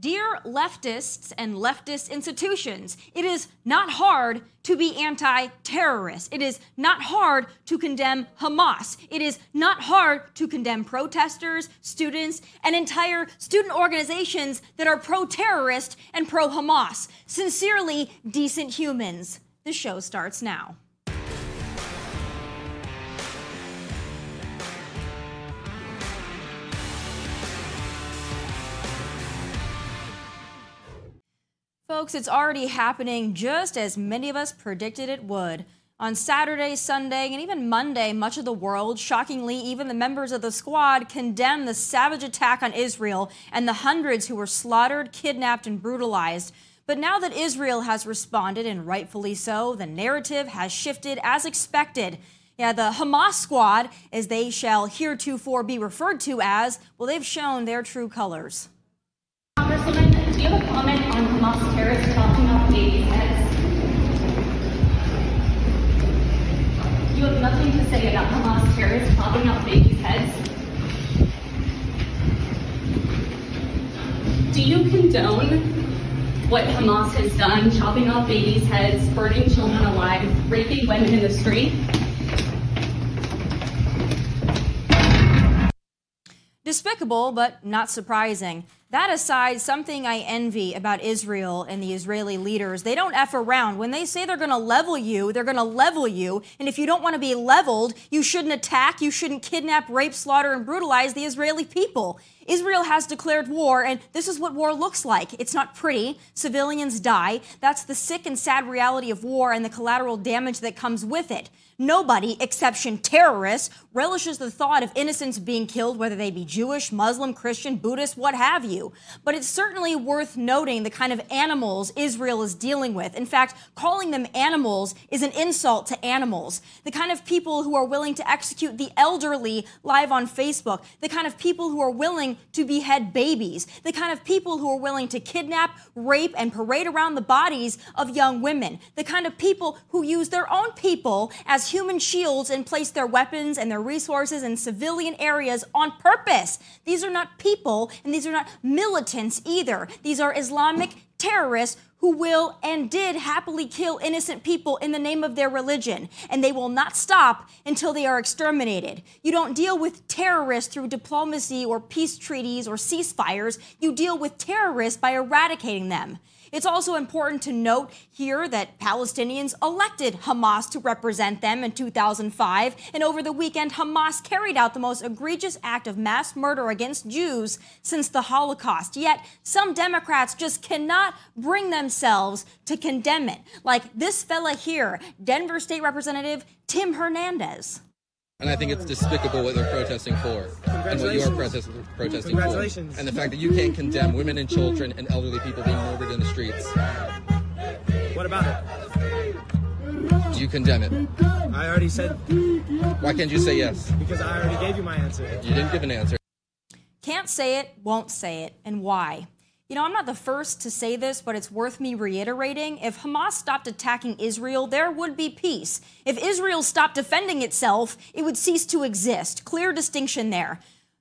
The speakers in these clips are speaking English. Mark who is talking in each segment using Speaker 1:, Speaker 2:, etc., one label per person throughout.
Speaker 1: Dear leftists and leftist institutions, it is not hard to be anti terrorist. It is not hard to condemn Hamas. It is not hard to condemn protesters, students, and entire student organizations that are pro terrorist and pro Hamas. Sincerely, decent humans. The show starts now. Folks, it's already happening just as many of us predicted it would. On Saturday, Sunday, and even Monday, much of the world, shockingly, even the members of the squad, condemned the savage attack on Israel and the hundreds who were slaughtered, kidnapped, and brutalized. But now that Israel has responded, and rightfully so, the narrative has shifted as expected. Yeah, the Hamas squad, as they shall heretofore be referred to as, well, they've shown their true colors.
Speaker 2: Congresswoman, do you have a comment on Hamas terrorists chopping off babies' heads? You have nothing to say about Hamas terrorists chopping off babies' heads? Do you condone what Hamas has done, chopping off babies' heads, burning children alive, raping women in the street?
Speaker 1: Despicable, but not surprising. That aside, something I envy about Israel and the Israeli leaders, they don't F around. When they say they're going to level you, they're going to level you. And if you don't want to be leveled, you shouldn't attack, you shouldn't kidnap, rape, slaughter, and brutalize the Israeli people. Israel has declared war, and this is what war looks like. It's not pretty. Civilians die. That's the sick and sad reality of war and the collateral damage that comes with it. Nobody, exception terrorists, relishes the thought of innocents being killed, whether they be Jewish, Muslim, Christian, Buddhist, what have you. But it's certainly worth noting the kind of animals Israel is dealing with. In fact, calling them animals is an insult to animals. The kind of people who are willing to execute the elderly live on Facebook, the kind of people who are willing to behead babies, the kind of people who are willing to kidnap, rape, and parade around the bodies of young women, the kind of people who use their own people as human shields and place their weapons and their resources in civilian areas on purpose. These are not people and these are not militants either. These are Islamic terrorists who will and did happily kill innocent people in the name of their religion, and they will not stop until they are exterminated. You don't deal with terrorists through diplomacy or peace treaties or ceasefires, you deal with terrorists by eradicating them. It's also important to note here that Palestinians elected Hamas to represent them in 2005, and over the weekend, Hamas carried out the most egregious act of mass murder against Jews since the Holocaust. Yet, some Democrats just cannot bring themselves to condemn it, like this fella here, Denver State Representative Tim Hernandez.
Speaker 3: And I think it's despicable what they're protesting for and what you're protest- protesting for. And the fact that you can't condemn women and children and elderly people being murdered in the streets.
Speaker 4: What about it?
Speaker 3: Do you condemn it?
Speaker 4: I already said
Speaker 3: Why can't you say yes?
Speaker 4: because I already gave you my answer.
Speaker 3: You didn't give an answer.
Speaker 1: Can't say it, won't say it, and why? You know, I'm not the first to say this, but it's worth me reiterating. If Hamas stopped attacking Israel, there would be peace. If Israel stopped defending itself, it would cease to exist. Clear distinction there.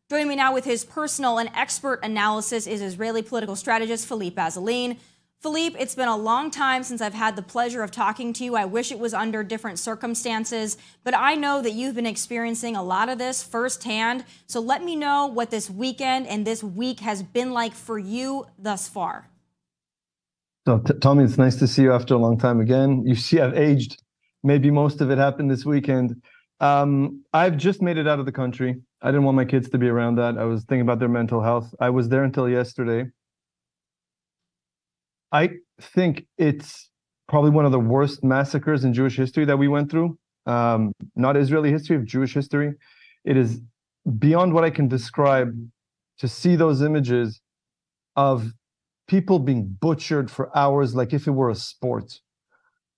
Speaker 1: Joining me now with his personal and expert analysis is Israeli political strategist Philippe Assouline. Philippe, it's been a long time since I've had the pleasure of talking to you. I wish it was under different circumstances, but I know that you've been experiencing a lot of this firsthand. So let me know what this weekend and this week has been like for you thus far.
Speaker 5: So, t- Tomi, it's nice to see you after a long time again. You see, I've aged. Maybe most of it happened this weekend. Um, I've just made it out of the country. I didn't want my kids to be around that. I was thinking about their mental health. I was there until yesterday. I think it's probably one of the worst massacres in Jewish history that we went through. Um, not Israeli history, of Jewish history. It is beyond what I can describe to see those images of people being butchered for hours like if it were a sport.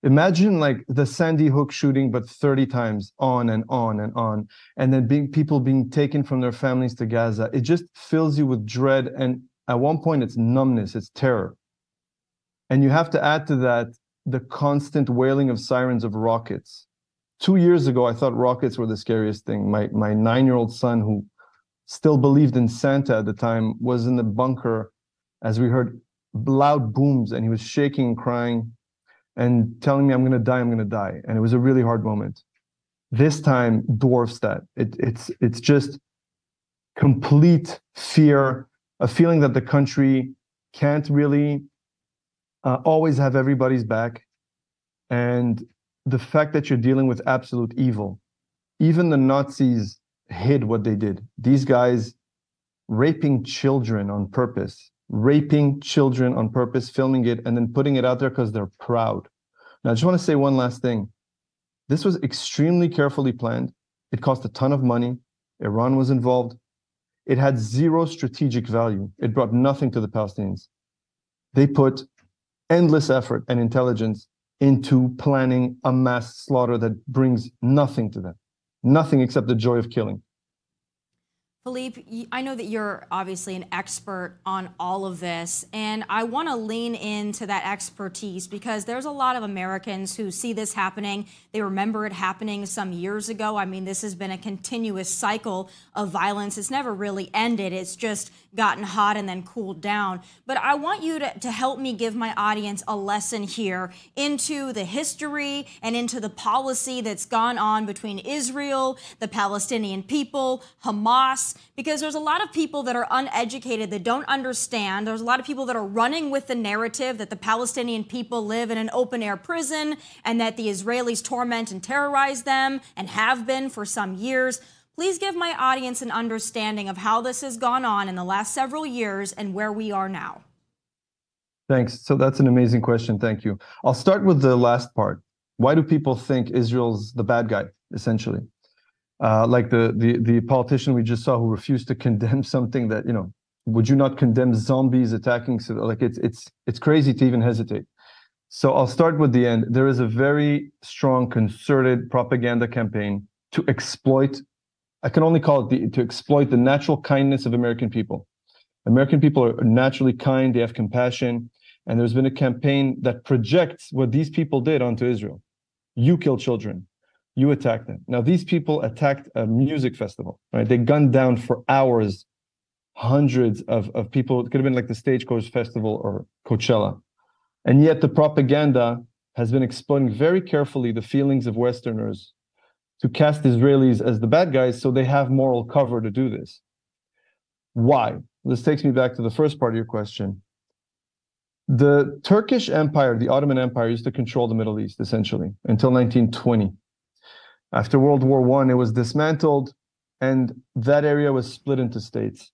Speaker 5: Imagine like the Sandy Hook shooting, but 30 times on and on and on, and then being people being taken from their families to Gaza. It just fills you with dread, and at one point, it's numbness, it's terror, and you have to add to that the constant wailing of sirens of rockets. Two years ago, I thought rockets were the scariest thing. My my nine-year-old son, who still believed in Santa at the time, was in the bunker as we heard loud booms, and he was shaking and crying and telling me I'm going to die, I'm going to die. And it was a really hard moment. This time dwarfs that. It, it's it's just complete fear, a feeling that the country can't really uh, always have everybody's back, and the fact that you're dealing with absolute evil. Even the Nazis hid what they did. These guys raping children on purpose raping children on purpose, filming it, and then putting it out there because they're proud. Now, I just want to say one last thing. This was extremely carefully planned. It cost a ton of money. Iran was involved. It had zero strategic value. It brought nothing to the Palestinians. They put endless effort and intelligence into planning a mass slaughter that brings nothing to them, nothing except the joy of killing.
Speaker 1: Philippe, I know that you're obviously an expert on all of this, and I want to lean into that expertise because there's a lot of Americans who see this happening. They remember it happening some years ago. I mean, this has been a continuous cycle of violence. It's never really ended, it's just gotten hot and then cooled down. But I want you to, to help me give my audience a lesson here into the history and into the policy that's gone on between Israel, the Palestinian people, Hamas, because there's a lot of people that are uneducated that don't understand. There's a lot of people that are running with the narrative that the Palestinian people live in an open air prison and that the Israelis torment and terrorize them and have been for some years. Please give my audience an understanding of how this has gone on in the last several years and where we are now.
Speaker 5: Thanks. So that's an amazing question. Thank you. I'll start with the last part. Why do people think Israel's the bad guy, essentially? Uh, like the, the the politician we just saw who refused to condemn something that you know would you not condemn zombies attacking so like it's it's it's crazy to even hesitate so i'll start with the end there is a very strong concerted propaganda campaign to exploit i can only call it the, to exploit the natural kindness of american people american people are naturally kind they have compassion and there's been a campaign that projects what these people did onto israel you kill children you attack them. Now, these people attacked a music festival, right? They gunned down for hours hundreds of, of people. It could have been like the Stagecoach Festival or Coachella. And yet the propaganda has been exploiting very carefully the feelings of Westerners to cast Israelis as the bad guys so they have moral cover to do this. Why? This takes me back to the first part of your question. The Turkish Empire, the Ottoman Empire, used to control the Middle East essentially until 1920. After World War One, it was dismantled, and that area was split into states.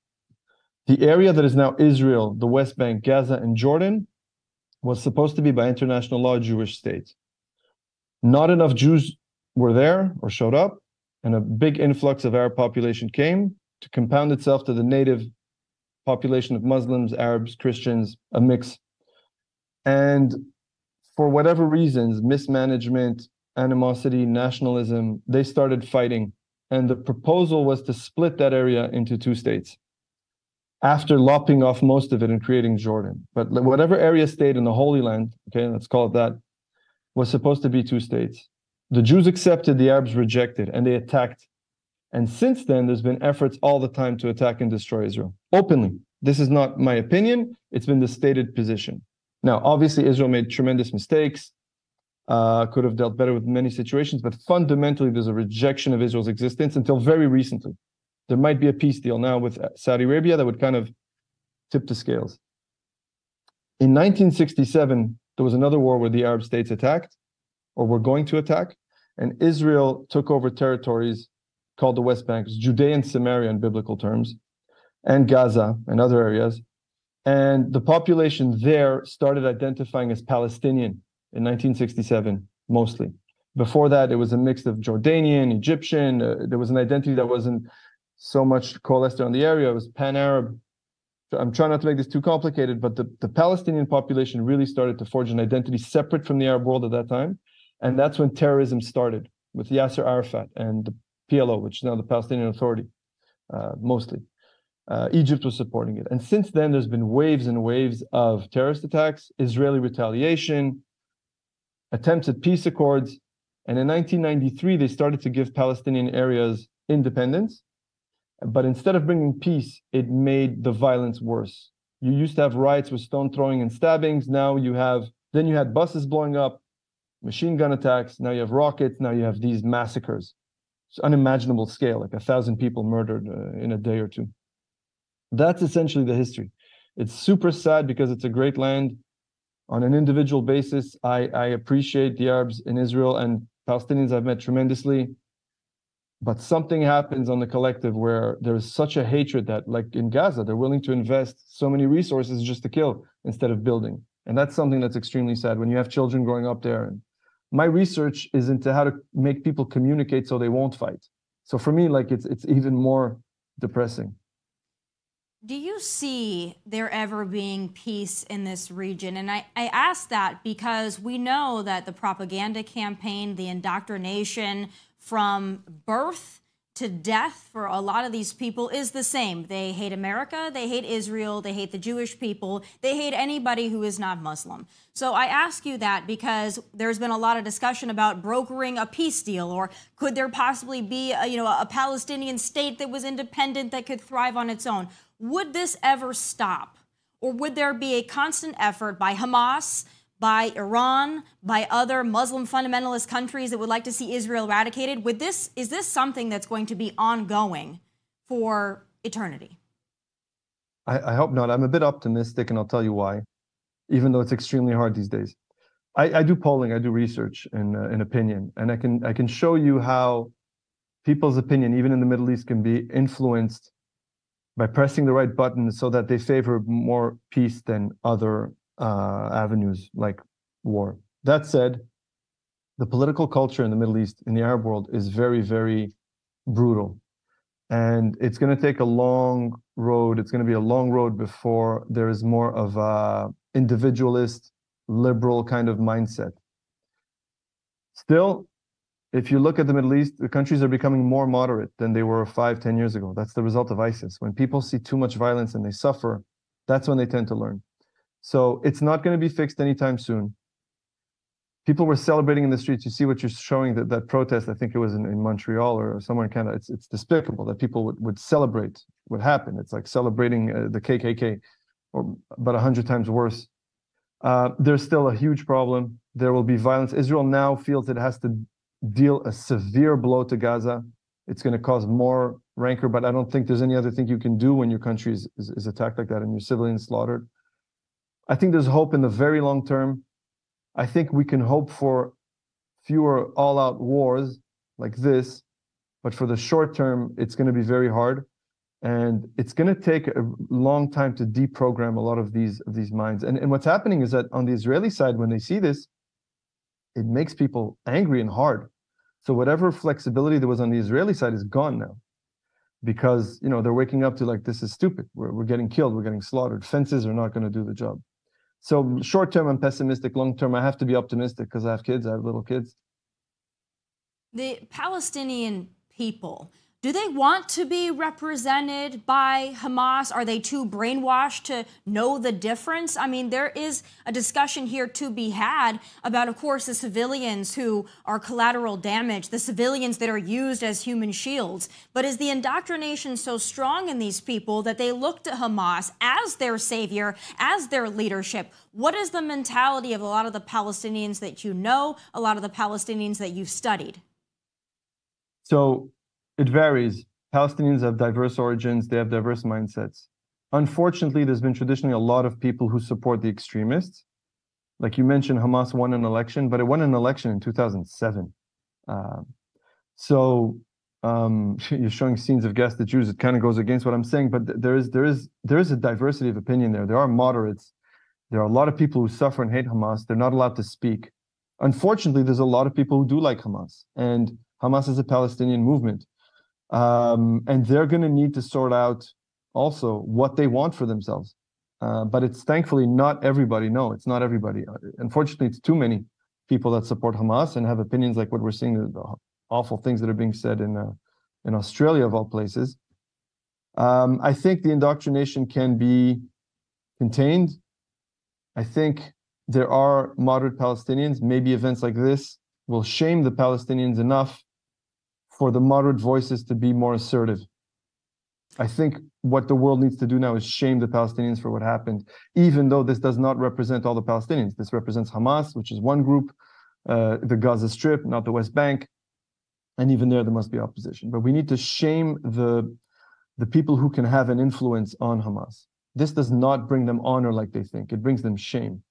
Speaker 5: The area that is now Israel, the West Bank, Gaza, and Jordan was supposed to be, by international law, a Jewish state. Not enough Jews were there or showed up, and a big influx of Arab population came to compound itself to the native population of Muslims, Arabs, Christians, a mix. And for whatever reasons, mismanagement, animosity, nationalism, they started fighting. And the proposal was to split that area into two states after lopping off most of it and creating Jordan. But whatever area stayed in the Holy Land, okay, let's call it that, was supposed to be two states. The Jews accepted, the Arabs rejected, and they attacked. And since then, there's been efforts all the time to attack and destroy Israel openly. This is not my opinion, it's been the stated position. Now, obviously, Israel made tremendous mistakes uh, could have dealt better with many situations, but fundamentally, there's a rejection of Israel's existence until very recently. There might be a peace deal now with Saudi Arabia that would kind of tip the scales. In 1967, there was another war where the Arab states attacked or were going to attack, and Israel took over territories called the West Bank, Judea and Samaria in biblical terms, and Gaza and other areas. And the population there started identifying as Palestinian in 1967, mostly. Before that, it was a mix of Jordanian, Egyptian. Uh, there was an identity that wasn't so much coalesced around the area. It was pan Arab. I'm trying not to make this too complicated, but the, the Palestinian population really started to forge an identity separate from the Arab world at that time. And that's when terrorism started with Yasser Arafat and the PLO, which is now the Palestinian Authority, uh, mostly. Uh, Egypt was supporting it. And since then, there's been waves and waves of terrorist attacks, Israeli retaliation, attempts at peace accords. And in 1993, they started to give Palestinian areas independence. But instead of bringing peace, it made the violence worse. You used to have riots with stone throwing and stabbings. Now you have, then you had buses blowing up, machine gun attacks. Now you have rockets. Now you have these massacres. It's unimaginable scale, like a thousand people murdered uh, in a day or two. That's essentially the history. It's super sad because it's a great land. On an individual basis, I, I appreciate the Arabs in Israel and Palestinians I've met tremendously. But something happens on the collective where there's such a hatred that, like in Gaza, they're willing to invest so many resources just to kill instead of building. And that's something that's extremely sad when you have children growing up there. And my research is into how to make people communicate so they won't fight. So for me, like it's it's even more depressing.
Speaker 1: Do you see there ever being peace in this region? And I, I ask that because we know that the propaganda campaign, the indoctrination from birth to death for a lot of these people is the same. They hate America, they hate Israel, they hate the Jewish people, they hate anybody who is not Muslim. So I ask you that because there's been a lot of discussion about brokering a peace deal or could there possibly be a, you know a Palestinian state that was independent that could thrive on its own? Would this ever stop? Or would there be a constant effort by Hamas, by Iran, by other Muslim fundamentalist countries that would like to see Israel eradicated? Would this, is this something that's going to be ongoing for eternity?
Speaker 5: I, I hope not. I'm a bit optimistic, and I'll tell you why, even though it's extremely hard these days. I, I do polling, I do research and, uh, and opinion, and I can I can show you how people's opinion, even in the Middle East, can be influenced by pressing the right button so that they favor more peace than other uh, avenues like war. That said, the political culture in the Middle East, in the Arab world, is very, very brutal. And it's going to take a long road. It's going to be a long road before there is more of a individualist, liberal kind of mindset. Still, if you look at the Middle East, the countries are becoming more moderate than they were five, ten years ago. That's the result of ISIS. When people see too much violence and they suffer, that's when they tend to learn. So it's not going to be fixed anytime soon. People were celebrating in the streets. You see what you're showing that that protest. I think it was in, in Montreal or somewhere in Canada. It's it's despicable that people would, would celebrate what happened. It's like celebrating uh, the KKK, or but a hundred times worse. Uh, there's still a huge problem. There will be violence. Israel now feels it has to deal a severe blow to Gaza. It's going to cause more rancor, but I don't think there's any other thing you can do when your country is, is, is attacked like that and your civilians slaughtered. I think there's hope in the very long term. I think we can hope for fewer all out wars like this, but for the short term, it's going to be very hard. And it's going to take a long time to deprogram a lot of these of these minds. And, and what's happening is that on the Israeli side, when they see this, it makes people angry and hard. So whatever flexibility there was on the Israeli side is gone now, because you know they're waking up to like this is stupid. We're we're getting killed. We're getting slaughtered. Fences are not going to do the job. So short term, I'm pessimistic. Long term, I have to be optimistic because I have kids. I have little kids.
Speaker 1: The Palestinian people do they want to be represented by Hamas? Are they too brainwashed to know the difference? I mean, there is a discussion here to be had about, of course, the civilians who are collateral damage, the civilians that are used as human shields. But is the indoctrination so strong in these people that they look to Hamas as their savior, as their leadership? What is the mentality of a lot of the Palestinians that you know, a lot of the Palestinians that you've studied?
Speaker 5: So it varies. Palestinians have diverse origins, they have diverse mindsets. Unfortunately, there's been traditionally a lot of people who support the extremists. Like you mentioned, Hamas won an election, but it won an election in 2007. Uh, so um, you're showing scenes of Gas the Jews. It kind of goes against what I'm saying, but there is there is there is a diversity of opinion there. There are moderates. There are a lot of people who suffer and hate Hamas. They're not allowed to speak. Unfortunately, there's a lot of people who do like Hamas, and Hamas is a Palestinian movement um, and they're going to need to sort out also what they want for themselves. Uh, but it's thankfully not everybody. No, it's not everybody. Uh, unfortunately, it's too many people that support Hamas and have opinions like what we're seeing, the, awful things that are being said in uh, in Australia of all places. Um, I think the indoctrination can be contained. I think there are moderate Palestinians. Maybe events like this will shame the Palestinians enough for the moderate voices to be more assertive. I think what the world needs to do now is shame the Palestinians for what happened, even though this does not represent all the Palestinians. This represents Hamas, which is one group, uh, the Gaza Strip, not the West Bank. And even there, there must be opposition. But we need to shame the, the people who can have an influence on Hamas. This does not bring them honor like they think, it brings them shame.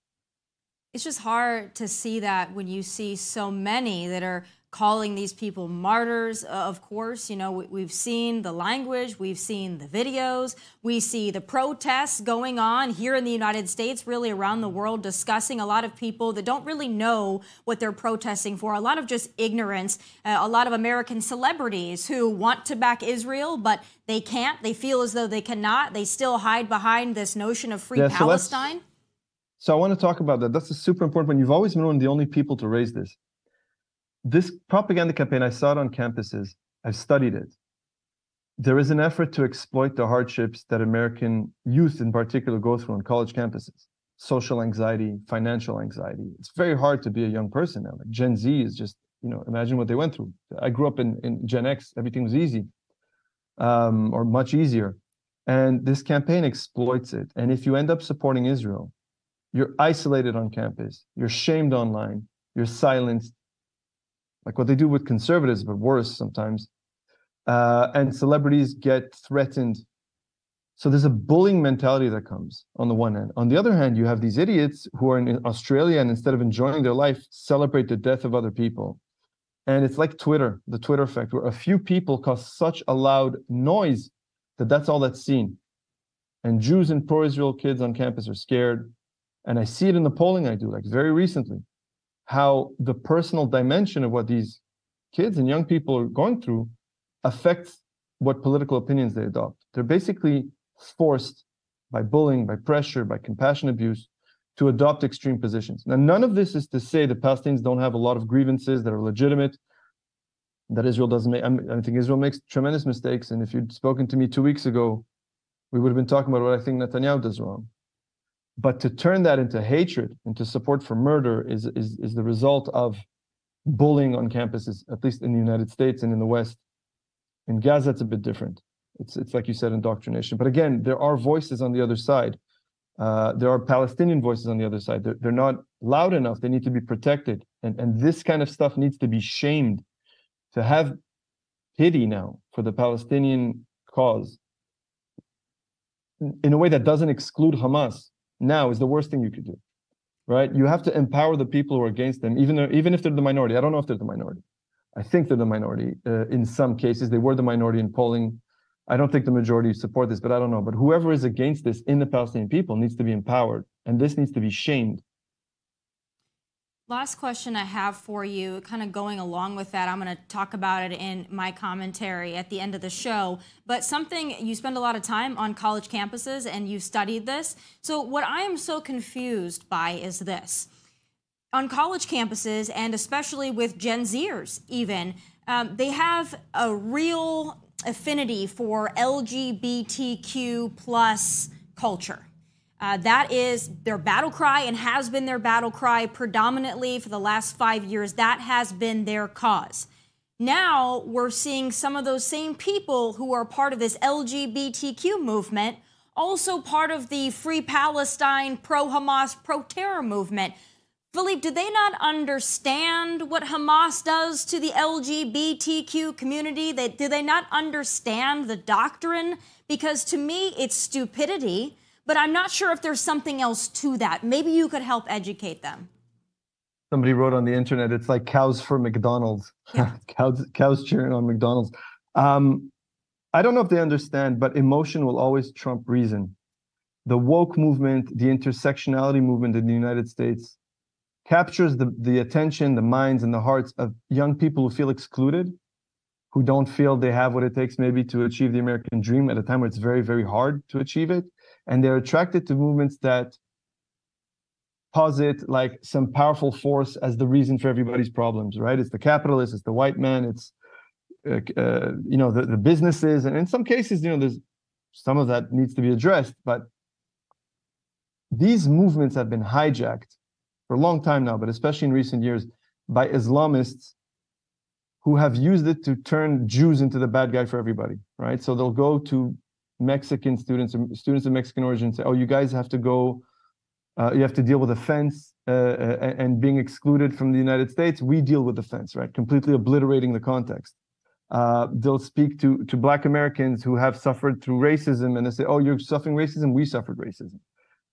Speaker 1: It's just hard to see that when you see so many that are calling these people martyrs, uh, of course. You know, we, have seen the language, we've seen the videos, we see the protests going on here in the United States, really around the world, discussing a lot of people that don't really know what they're protesting for, a lot of just ignorance, uh, a lot of American celebrities who want to back Israel, but they can't. They feel as though they cannot. They still hide behind this notion of free yeah, so Palestine.
Speaker 5: So I want to talk about that. That's a super important one. You've always been one of the only people to raise this this propaganda campaign, I saw it on campuses. I've studied it. There is an effort to exploit the hardships that American youth in particular go through on college campuses. Social anxiety, financial anxiety. It's very hard to be a young person now. Like Gen Z is just, you know, imagine what they went through. I grew up in, in Gen X, everything was easy um, or much easier. And this campaign exploits it. And if you end up supporting Israel, you're isolated on campus, you're shamed online, you're silenced, like what they do with conservatives, but worse sometimes. Uh, and celebrities get threatened. So there's a bullying mentality that comes on the one hand. On the other hand, you have these idiots who are in Australia and instead of enjoying their life, celebrate the death of other people. And it's like Twitter, the Twitter effect, where a few people cause such a loud noise that that's all that's seen. And Jews and pro-Israel kids on campus are scared. And I see it in the polling I do, like very recently how the personal dimension of what these kids and young people are going through affects what political opinions they adopt. They're basically forced by bullying, by pressure, by compassion abuse to adopt extreme positions. Now, none of this is to say the Palestinians don't have a lot of grievances that are legitimate, that Israel doesn't make. I think Israel makes tremendous mistakes. And if you'd spoken to me two weeks ago, we would have been talking about what I think Netanyahu does wrong. But to turn that into hatred, into support for murder, is, is, is the result of bullying on campuses, at least in the United States and in the West. In Gaza, it's a bit different. It's, it's like you said, indoctrination. But again, there are voices on the other side. Uh, there are Palestinian voices on the other side. They're, they're not loud enough. They need to be protected. And, and this kind of stuff needs to be shamed. To have pity now for the Palestinian cause in a way that doesn't exclude Hamas, now is the worst thing you could do, right? You have to empower the people who are against them, even though, even if they're the minority. I don't know if they're the minority. I think they're the minority uh, in some cases. They were the minority in polling. I don't think the majority support this, but I don't know. But whoever is against this in the Palestinian people needs to be empowered, and this needs to be shamed
Speaker 1: Last question I have for you, kind of going along with that, I'm going to talk about it in my commentary at the end of the show. But something you spend a lot of time on college campuses and you've studied this. So, what I am so confused by is this on college campuses, and especially with Gen Zers, even, um, they have a real affinity for LGBTQ plus culture. Uh, that is their battle cry and has been their battle cry predominantly for the last five years. That has been their cause. Now we're seeing some of those same people who are part of this LGBTQ movement, also part of the Free Palestine, pro Hamas, pro terror movement. Philippe, do they not understand what Hamas does to the LGBTQ community? They, do they not understand the doctrine? Because to me, it's stupidity but I'm not sure if there's something else to that. Maybe you could help educate them.
Speaker 5: Somebody wrote on the internet, it's like cows for McDonald's. Yeah. cows, cows cheering on McDonald's. Um, I don't know if they understand, but emotion will always trump reason. The woke movement, the intersectionality movement in the United States captures the, the attention, the minds, and the hearts of young people who feel excluded, who don't feel they have what it takes maybe to achieve the American dream at a time where it's very, very hard to achieve it and they're attracted to movements that posit like some powerful force as the reason for everybody's problems, right? It's the capitalist, it's the white man, it's uh, uh, you know the, the businesses, and in some cases, you know, there's some of that needs to be addressed, but these movements have been hijacked for a long time now, but especially in recent years by Islamists who have used it to turn Jews into the bad guy for everybody, right? So they'll go to Mexican students or students of Mexican origin say, "Oh, you guys have to go. Uh, you have to deal with offense uh, uh and being excluded from the United States. We deal with offense, right? Completely obliterating the context." Uh, they'll speak to to Black Americans who have suffered through racism, and they say, "Oh, you're suffering racism. We suffered racism."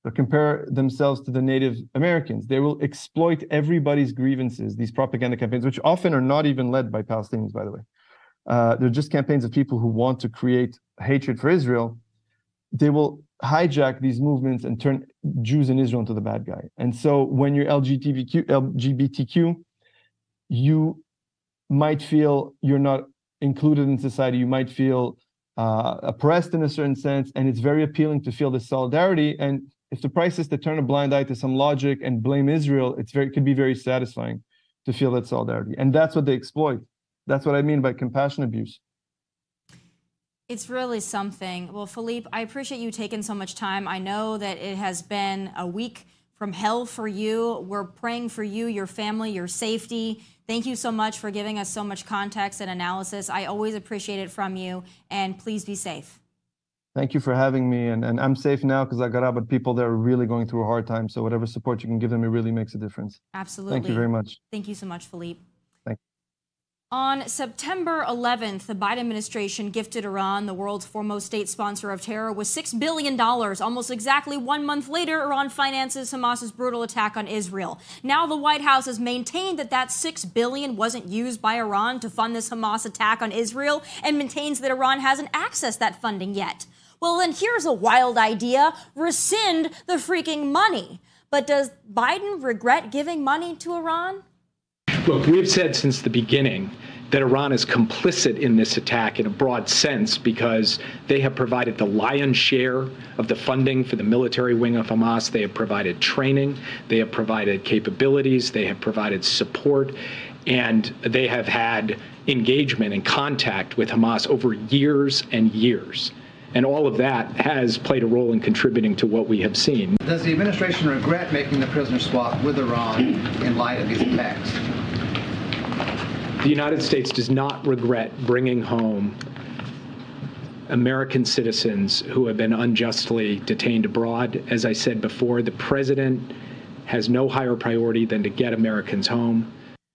Speaker 5: They'll compare themselves to the Native Americans. They will exploit everybody's grievances. These propaganda campaigns, which often are not even led by Palestinians, by the way, uh, they're just campaigns of people who want to create hatred for Israel. They will hijack these movements and turn Jews in Israel into the bad guy. And so, when you're LGBTQ, LGBTQ, you might feel you're not included in society. You might feel uh, oppressed in a certain sense, and it's very appealing to feel this solidarity. And if the price is to turn a blind eye to some logic and blame Israel, it's very it could be very satisfying to feel that solidarity, and that's what they exploit. That's what I mean by compassion abuse.
Speaker 1: It's really something. Well, Philippe, I appreciate you taking so much time. I know that it has been a week from hell for you. We're praying for you, your family, your safety. Thank you so much for giving us so much context and analysis. I always appreciate it from you, and please be safe.
Speaker 5: Thank you for having me. And, and I'm safe now because I got out, but people that are really going through a hard time. So whatever support you can give them, it really makes a difference.
Speaker 1: Absolutely.
Speaker 5: Thank you very much.
Speaker 1: Thank you so much, Philippe.
Speaker 5: On
Speaker 1: September 11th, the Biden administration gifted Iran, the world's foremost state sponsor of terror, with $6 billion. Almost exactly one month later, Iran finances Hamas's brutal attack on Israel. Now the White House has maintained that that 6 billion wasn't used by Iran to fund this Hamas attack on Israel and maintains that Iran hasn't accessed that funding yet. Well, then here's a wild idea rescind the freaking money. But does Biden regret giving money to Iran?
Speaker 6: Look, we've said since the beginning that Iran is complicit in this attack in a broad sense because they have provided the lion's share of the funding for the military wing of Hamas. They have provided training, they have provided capabilities, they have provided support, and they have had engagement and contact with Hamas over years and years. And all of that has played a role in contributing to what we have seen.
Speaker 7: Does the administration regret making the prisoner swap with Iran in light of these attacks?
Speaker 6: The United States does not regret bringing home American citizens who have been unjustly detained abroad. As I said before, the president has no higher priority than to get Americans home.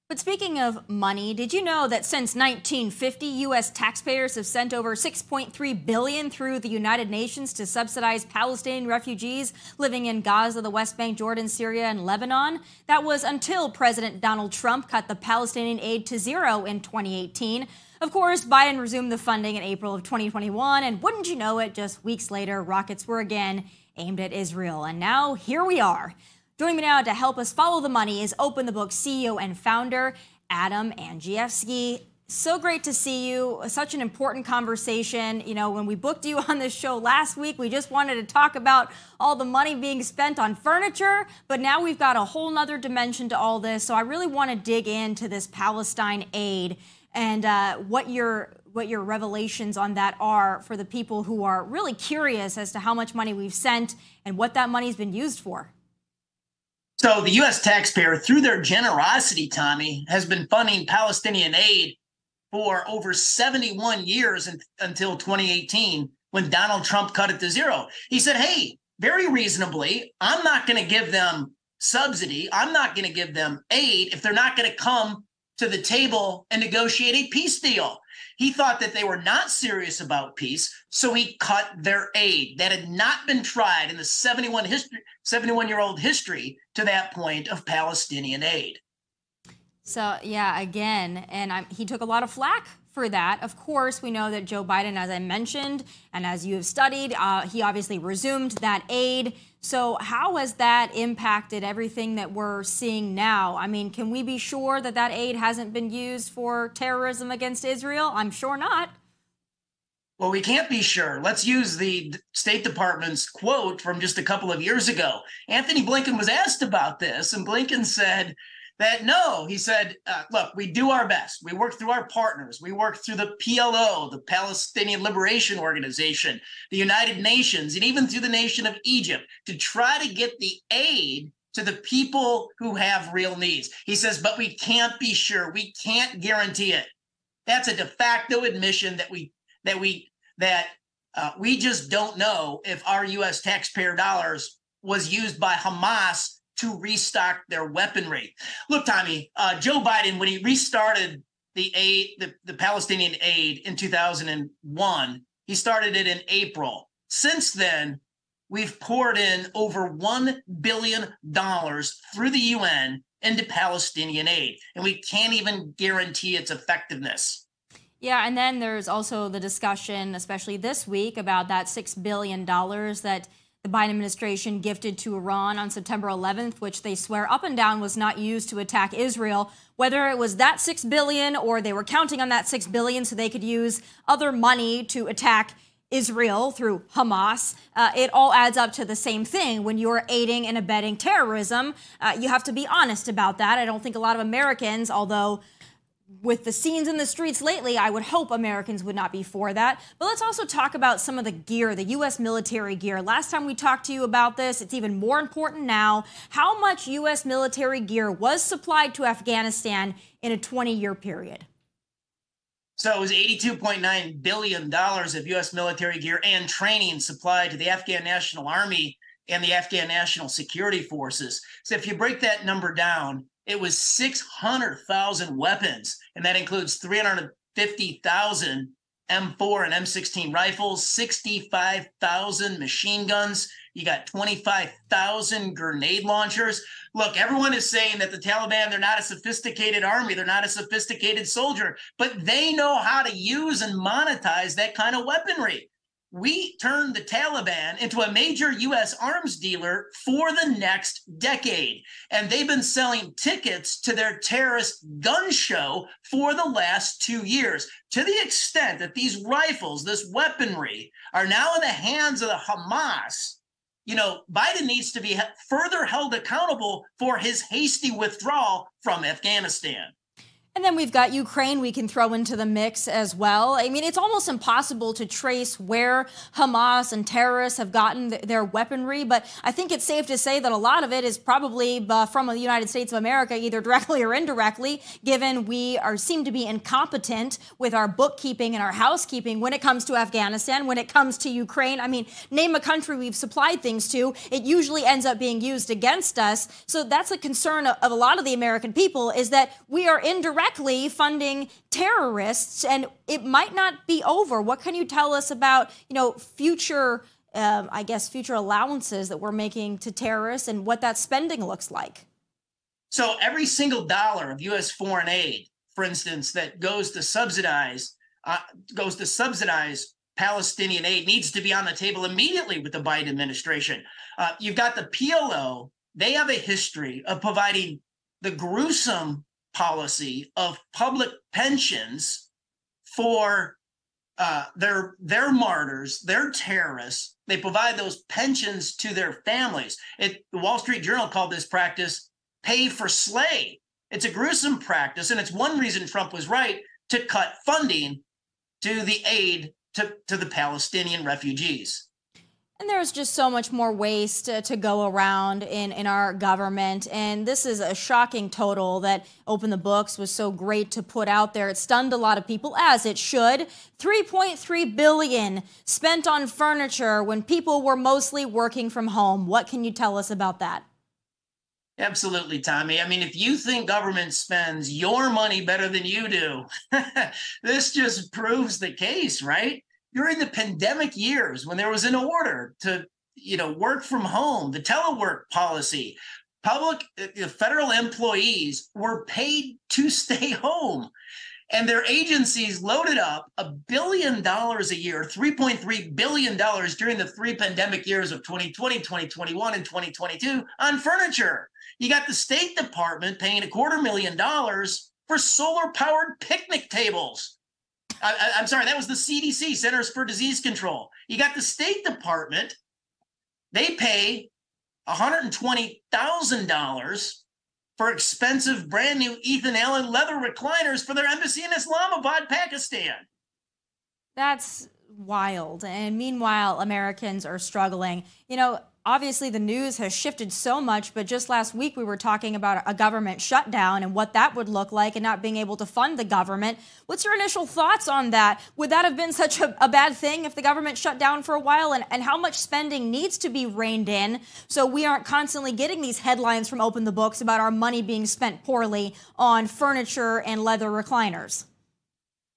Speaker 1: But speaking of money, did you know that since 1950, U.S. taxpayers have sent over 6.3 billion through the United Nations to subsidize Palestinian refugees living in Gaza, the West Bank, Jordan, Syria, and Lebanon? That was until President Donald Trump cut the Palestinian aid to zero in 2018. Of course, Biden resumed the funding in April of 2021, and wouldn't you know it, just weeks later, rockets were again aimed at Israel. And now here we are. Joining me now to help us follow the money is Open the Book CEO and founder Adam Andrzejewski. So great to see you. Such an important conversation. You know, when we booked you on this show last week, we just wanted to talk about all the money being spent on furniture, but now we've got a whole nother dimension to all this. So I really want to dig into this Palestine aid and uh, what your what your revelations on that are for the people who are really curious as to how much money we've sent and what that money's been used for.
Speaker 8: So the U.S. taxpayer, through their generosity, Tomi, has been funding Palestinian aid for over 71 years until 2018 when Donald Trump cut it to zero. He said, hey, very reasonably, I'm not going to give them subsidy. I'm not going to give them aid if they're not going to come to the table and negotiate a peace deal. He thought that they were not serious about peace, so he cut their aid. That had not been tried in the 71 history, 71 year old history to that point of Palestinian aid.
Speaker 1: So yeah, again, and I'm, he took a lot of flack for that. Of course, we know that Joe Biden, as I mentioned, and as you have studied, uh, he obviously resumed that aid. So, how has that impacted everything that we're seeing now? I mean, can we be sure that that aid hasn't been used for terrorism against Israel? I'm sure not.
Speaker 8: Well, we can't be sure. Let's use the State Department's quote from just a couple of years ago. Antony Blinken was asked about this, and Blinken said that no, he said, uh, look, we do our best. We work through our partners. We work through the PLO, the Palestinian Liberation Organization, the United Nations, and even through the nation of Egypt to try to get the aid to the people who have real needs. He says, but we can't be sure. We can't guarantee it. That's a de facto admission that we that we that uh, we just don't know if our U.S. taxpayer dollars was used by Hamas to restock their weaponry. Look, Tomi, uh, Joe Biden, when he restarted the aid, the, the Palestinian aid in 2001, he started it in April. Since then, we've poured in over $1 billion through the UN into Palestinian aid, and we can't even guarantee its effectiveness.
Speaker 1: Yeah, and then there's also the discussion, especially this week, about that $6 billion that the Biden administration gifted to Iran on September 11th, which they swear up and down was not used to attack Israel. Whether it was that 6 billion or they were counting on that 6 billion so they could use other money to attack Israel through Hamas, uh, it all adds up to the same thing. When you're aiding and abetting terrorism, uh, you have to be honest about that. I don't think a lot of Americans, although with the scenes in the streets lately, I would hope Americans would not be for that. But let's also talk about some of the gear, the U.S. military gear. Last time we talked to you about this, it's even more important now. How much U.S. military gear was supplied to Afghanistan in a 20 year period?
Speaker 8: So it was $82.9 billion of U.S. military gear and training supplied to the Afghan National Army and the Afghan National Security Forces. So if you break that number down, it was 600,000 weapons, and that includes 350,000 M4 and M16 rifles, 65,000 machine guns. You got 25,000 grenade launchers. Look, everyone is saying that the Taliban, they're not a sophisticated army, they're not a sophisticated soldier, but they know how to use and monetize that kind of weaponry we turned the Taliban into a major U.S. arms dealer for the next decade. And they've been selling tickets to their terrorist gun show for the last two years, to the extent that these rifles, this weaponry, are now in the hands of the Hamas. You know, Biden needs to be further held accountable for his hasty withdrawal from Afghanistan.
Speaker 1: And then we've got Ukraine we can throw into the mix as well. I mean, it's almost impossible to trace where Hamas and terrorists have gotten th- their weaponry, but I think it's safe to say that a lot of it is probably uh, from the United States of America, either directly or indirectly, given we are seem to be incompetent with our bookkeeping and our housekeeping when it comes to Afghanistan, when it comes to Ukraine. I mean, name a country we've supplied things to, it usually ends up being used against us. So that's a concern of, of a lot of the American people is that we are indirect directly funding terrorists, and it might not be over. What can you tell us about, you know, future, um, I guess, future allowances that we're making to terrorists and what that spending looks like?
Speaker 8: So every single dollar of U.S. foreign aid, for instance, that goes to subsidize uh, goes to subsidize Palestinian aid needs to be on the table immediately with the Biden administration. Uh, you've got the PLO; they have a history of providing the gruesome policy of public pensions for uh, their their martyrs, their terrorists. They provide those pensions to their families. It, the Wall Street Journal called this practice "pay for slay." It's a gruesome practice, and it's one reason Trump was right to cut funding to the aid to, to the Palestinian refugees.
Speaker 1: And there's just so much more waste to, to, go around in, in our government. And this is a shocking total that Open the Books was so great to put out there. It stunned a lot of people, as it should. 3.3 billion spent on furniture when people were mostly working from home. What can you tell us about that?
Speaker 8: Absolutely, Tomi. I mean, if you think government spends your money better than you do, this just proves the case, right? During the pandemic years when there was an order to you know work from home the telework policy public uh, federal employees were paid to stay home. And their agencies loaded up a billion dollars a year 3.3 billion dollars during the three pandemic years of 2020 2021 and 2022 on furniture. You got the state department paying a quarter million dollars for solar powered picnic tables I, I'm sorry, that was the CDC, Centers for Disease Control. You got the State Department. They pay $120,000 for expensive brand new Ethan Allen leather recliners for their embassy in Islamabad, Pakistan.
Speaker 1: That's wild. And meanwhile, Americans are struggling. You know, obviously the news has shifted so much, but just last week we were talking about a government shutdown and what that would look like and not being able to fund the government. What's your initial thoughts on that? Would that have been such a, a bad thing if the government shut down for a while? And, and how much spending needs to be reined in so we aren't constantly getting these headlines from Open the Books about our money being spent poorly on furniture and leather recliners?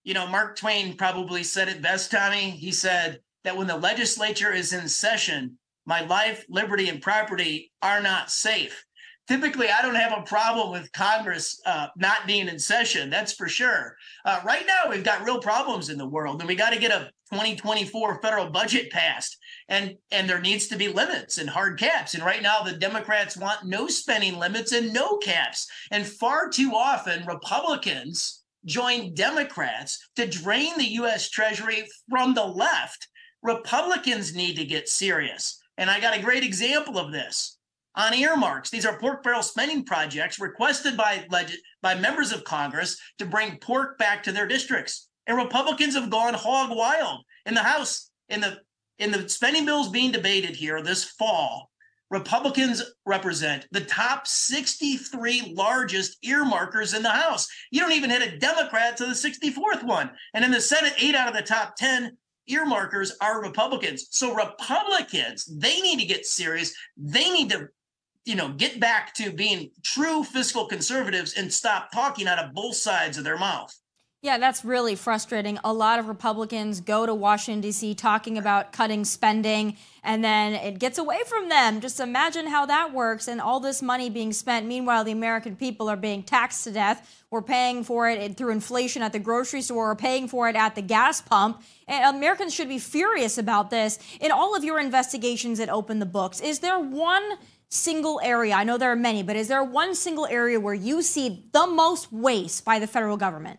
Speaker 8: You know, Mark Twain probably said it best, Tomi. He said that when the legislature is in session, my life, liberty, and property are not safe. Typically, I don't have a problem with Congress uh, not being in session. That's for sure. Uh, right now, we've got real problems in the world, and we got to get a 2024 federal budget passed. And and there needs to be limits and hard caps. And right now, the Democrats want no spending limits and no caps. And far too often, Republicans join Democrats to drain the U.S. Treasury from the left. Republicans need to get serious. And I got a great example of this on earmarks. These are pork barrel spending projects requested by leg- by members of Congress to bring pork back to their districts. And Republicans have gone hog wild in the House in the in the spending bills being debated here this fall. Republicans represent the top 63 largest earmarkers in the House. You don't even hit a Democrat to the 64th one. And in the Senate, eight out of the top 10 earmarkers are Republicans. So Republicans, they need to get serious. They need to, you know, get back to being true fiscal conservatives and stop talking out of both sides of their mouth.
Speaker 1: Yeah, that's really frustrating. A lot of Republicans go to Washington, D.C. talking about cutting spending, and then it gets away from them. Just imagine how that works and all this money being spent. Meanwhile, the American people are being taxed to death. We're paying for it through inflation at the grocery store, we're paying for it at the gas pump. And Americans should be furious about this. In all of your investigations that open the books, is there one single area? I know there are many, but is there one single area where you see the most waste by the federal government?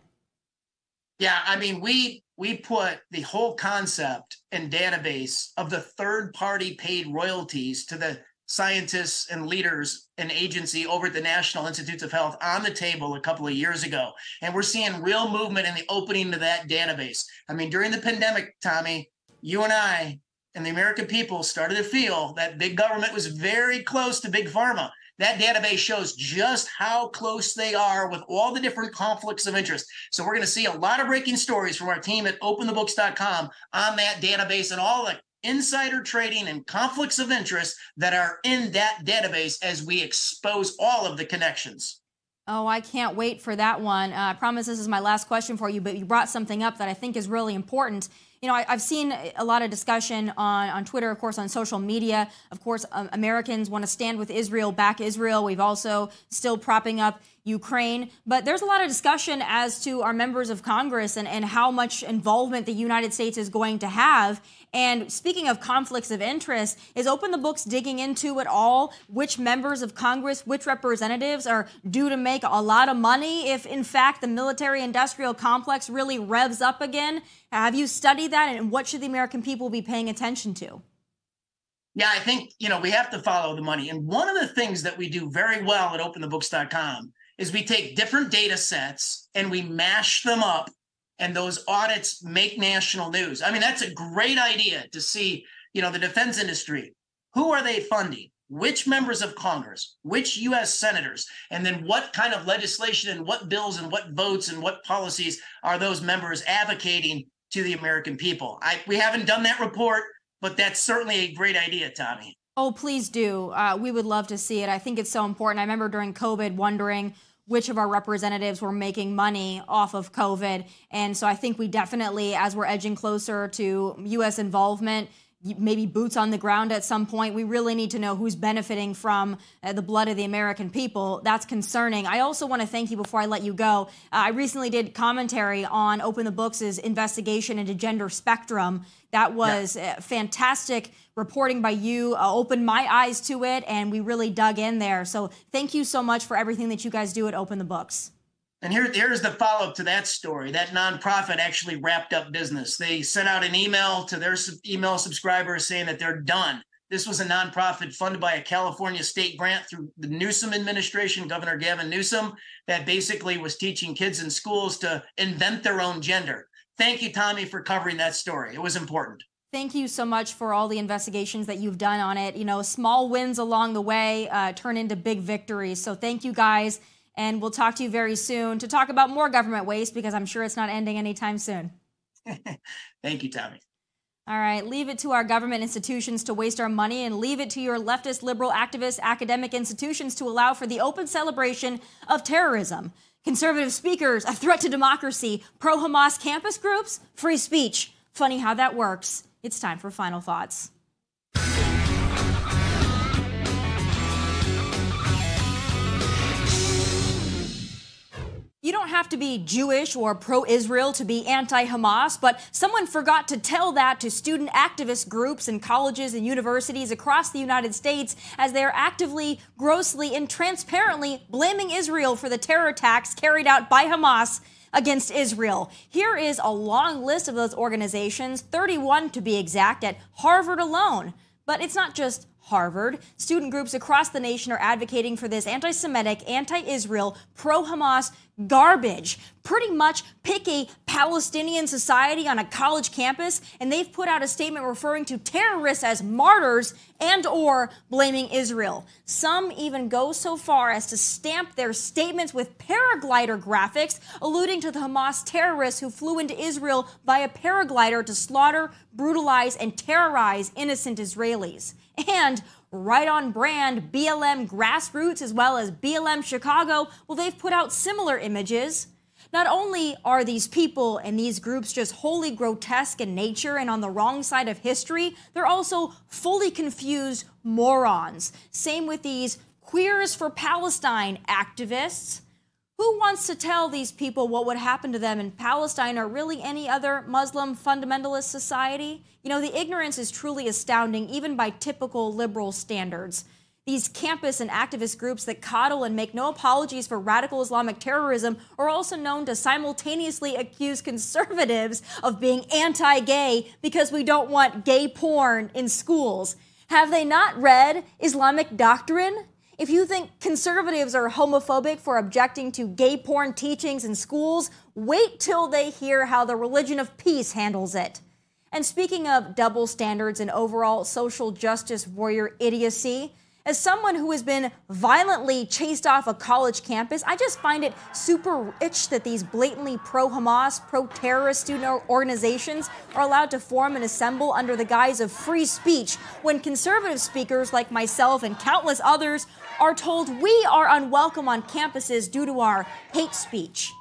Speaker 8: Yeah, I mean, we we put the whole concept and database of the third party paid royalties to the scientists and leaders and agency over at the National Institutes of Health on the table a couple of years ago. And we're seeing real movement in the opening to that database. I mean, during the pandemic, Tomi, you and I and the American people started to feel that big government was very close to big pharma. That database shows just how close they are with all the different conflicts of interest. So we're going to see a lot of breaking stories from our team at openthebooks.com on that database and all the insider trading and conflicts of interest that are in that database as we expose all of the connections.
Speaker 1: Oh, I can't wait for that one. Uh, I promise this is my last question for you, but you brought something up that I think is really important you know, I, have seen a lot of discussion on, on Twitter, of course, on social media. Of course, um, Americans want to stand with Israel, back Israel. We've also still propping up Ukraine. But there's a lot of discussion as to our members of Congress and, and how much involvement the United States is going to have. And speaking of conflicts of interest, is Open the Books digging into at all which members of Congress, which representatives are due to make a lot of money if, in fact, the military industrial complex really revs up again? Have you studied that? And what should the American people be paying attention to?
Speaker 8: Yeah, I think, you know, we have to follow the money. And one of the things that we do very well at openthebooks.com is we take different data sets and we mash them up and those audits make national news. I mean, that's a great idea to see, you know, the defense industry. Who are they funding? Which members of Congress, which US senators, and then what kind of legislation and what bills and what votes and what policies are those members advocating to the American people? I we haven't done that report, but that's certainly a great idea, Tomi.
Speaker 1: Oh, please do. Uh, we would love to see it. I think it's so important. I remember during COVID wondering which of our representatives were making money off of COVID. And so I think we definitely, as we're edging closer to U.S. involvement, maybe boots on the ground at some point. We really need to know who's benefiting from uh, the blood of the American people. That's concerning. I also want to thank you before I let you go. Uh, I recently did commentary on Open the Books' investigation into gender spectrum. That was yeah. Fantastic reporting by you, uh, opened my eyes to it, and we really dug in there. So thank you so much for everything that you guys do at Open the Books.
Speaker 8: And here, here's the follow up to that story. That nonprofit actually wrapped up business. They sent out an email to their email subscribers saying that they're done. This was a nonprofit funded by a California state grant through the Newsom administration, Governor Gavin Newsom, that basically was teaching kids in schools to invent their own gender. Thank you, Tomi, for covering that story. It was important.
Speaker 1: Thank you so much for all the investigations that you've done on it. You know, small wins along the way uh, turn into big victories. So thank you guys. And we'll talk to you very soon to talk about more government waste because I'm sure it's not ending anytime soon.
Speaker 8: Thank you, Tomi.
Speaker 1: All right, leave it to our government institutions to waste our money and leave it to your leftist, liberal, activist, academic institutions to allow for the open celebration of terrorism. Conservative speakers, a threat to democracy, pro Hamas campus groups, free speech. Funny how that works. It's time for final thoughts. You don't have to be Jewish or pro Israel to be anti Hamas, but someone forgot to tell that to student activist groups and colleges and universities across the United States as they are actively, grossly, and transparently blaming Israel for the terror attacks carried out by Hamas against Israel. Here is a long list of those organizations, 31 to be exact, at Harvard alone. But it's not just Harvard. Student groups across the nation are advocating for this anti Semitic, anti Israel, pro Hamas garbage. Pretty much pick a Palestinian society on a college campus and they've put out a statement referring to terrorists as martyrs and or blaming Israel. Some even go so far as to stamp their statements with paraglider graphics alluding to the Hamas terrorists who flew into Israel by a paraglider to slaughter, brutalize and terrorize innocent Israelis. And right on brand BLM Grassroots as well as BLM Chicago, well, they've put out similar images. Not only are these people and these groups just wholly grotesque in nature and on the wrong side of history, they're also fully confused morons. Same with these Queers for Palestine activists. Who wants to tell these people what would happen to them in Palestine or really any other Muslim fundamentalist society? You know, the ignorance is truly astounding, even by typical liberal standards. These campus and activist groups that coddle and make no apologies for radical Islamic terrorism are also known to simultaneously accuse conservatives of being anti gay because we don't want gay porn in schools. Have they not read Islamic doctrine? If you think conservatives are homophobic for objecting to gay porn teachings in schools, wait till they hear how the religion of peace handles it. And speaking of double standards and overall social justice warrior idiocy, as someone who has been violently chased off a college campus, I just find it super rich that these blatantly pro Hamas, pro terrorist student organizations are allowed to form and assemble under the guise of free speech when conservative speakers like myself and countless others are told we are unwelcome on campuses due to our hate speech.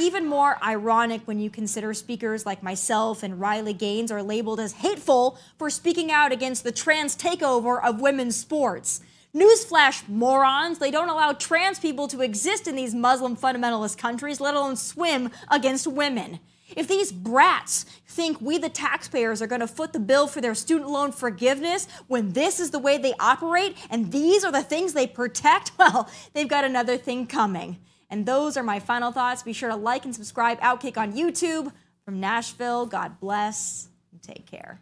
Speaker 1: Even more ironic when you consider speakers like myself and Riley Gaines are labeled as hateful for speaking out against the trans takeover of women's sports. Newsflash, morons, they don't allow trans people to exist in these Muslim fundamentalist countries, let alone swim against women. If these brats think we, the taxpayers, are going to foot the bill for their student loan forgiveness when this is the way they operate and these are the things they protect, well, they've got another thing coming. And those are my final thoughts. Be sure to like and subscribe Outkick on YouTube. From Nashville, God bless and take care.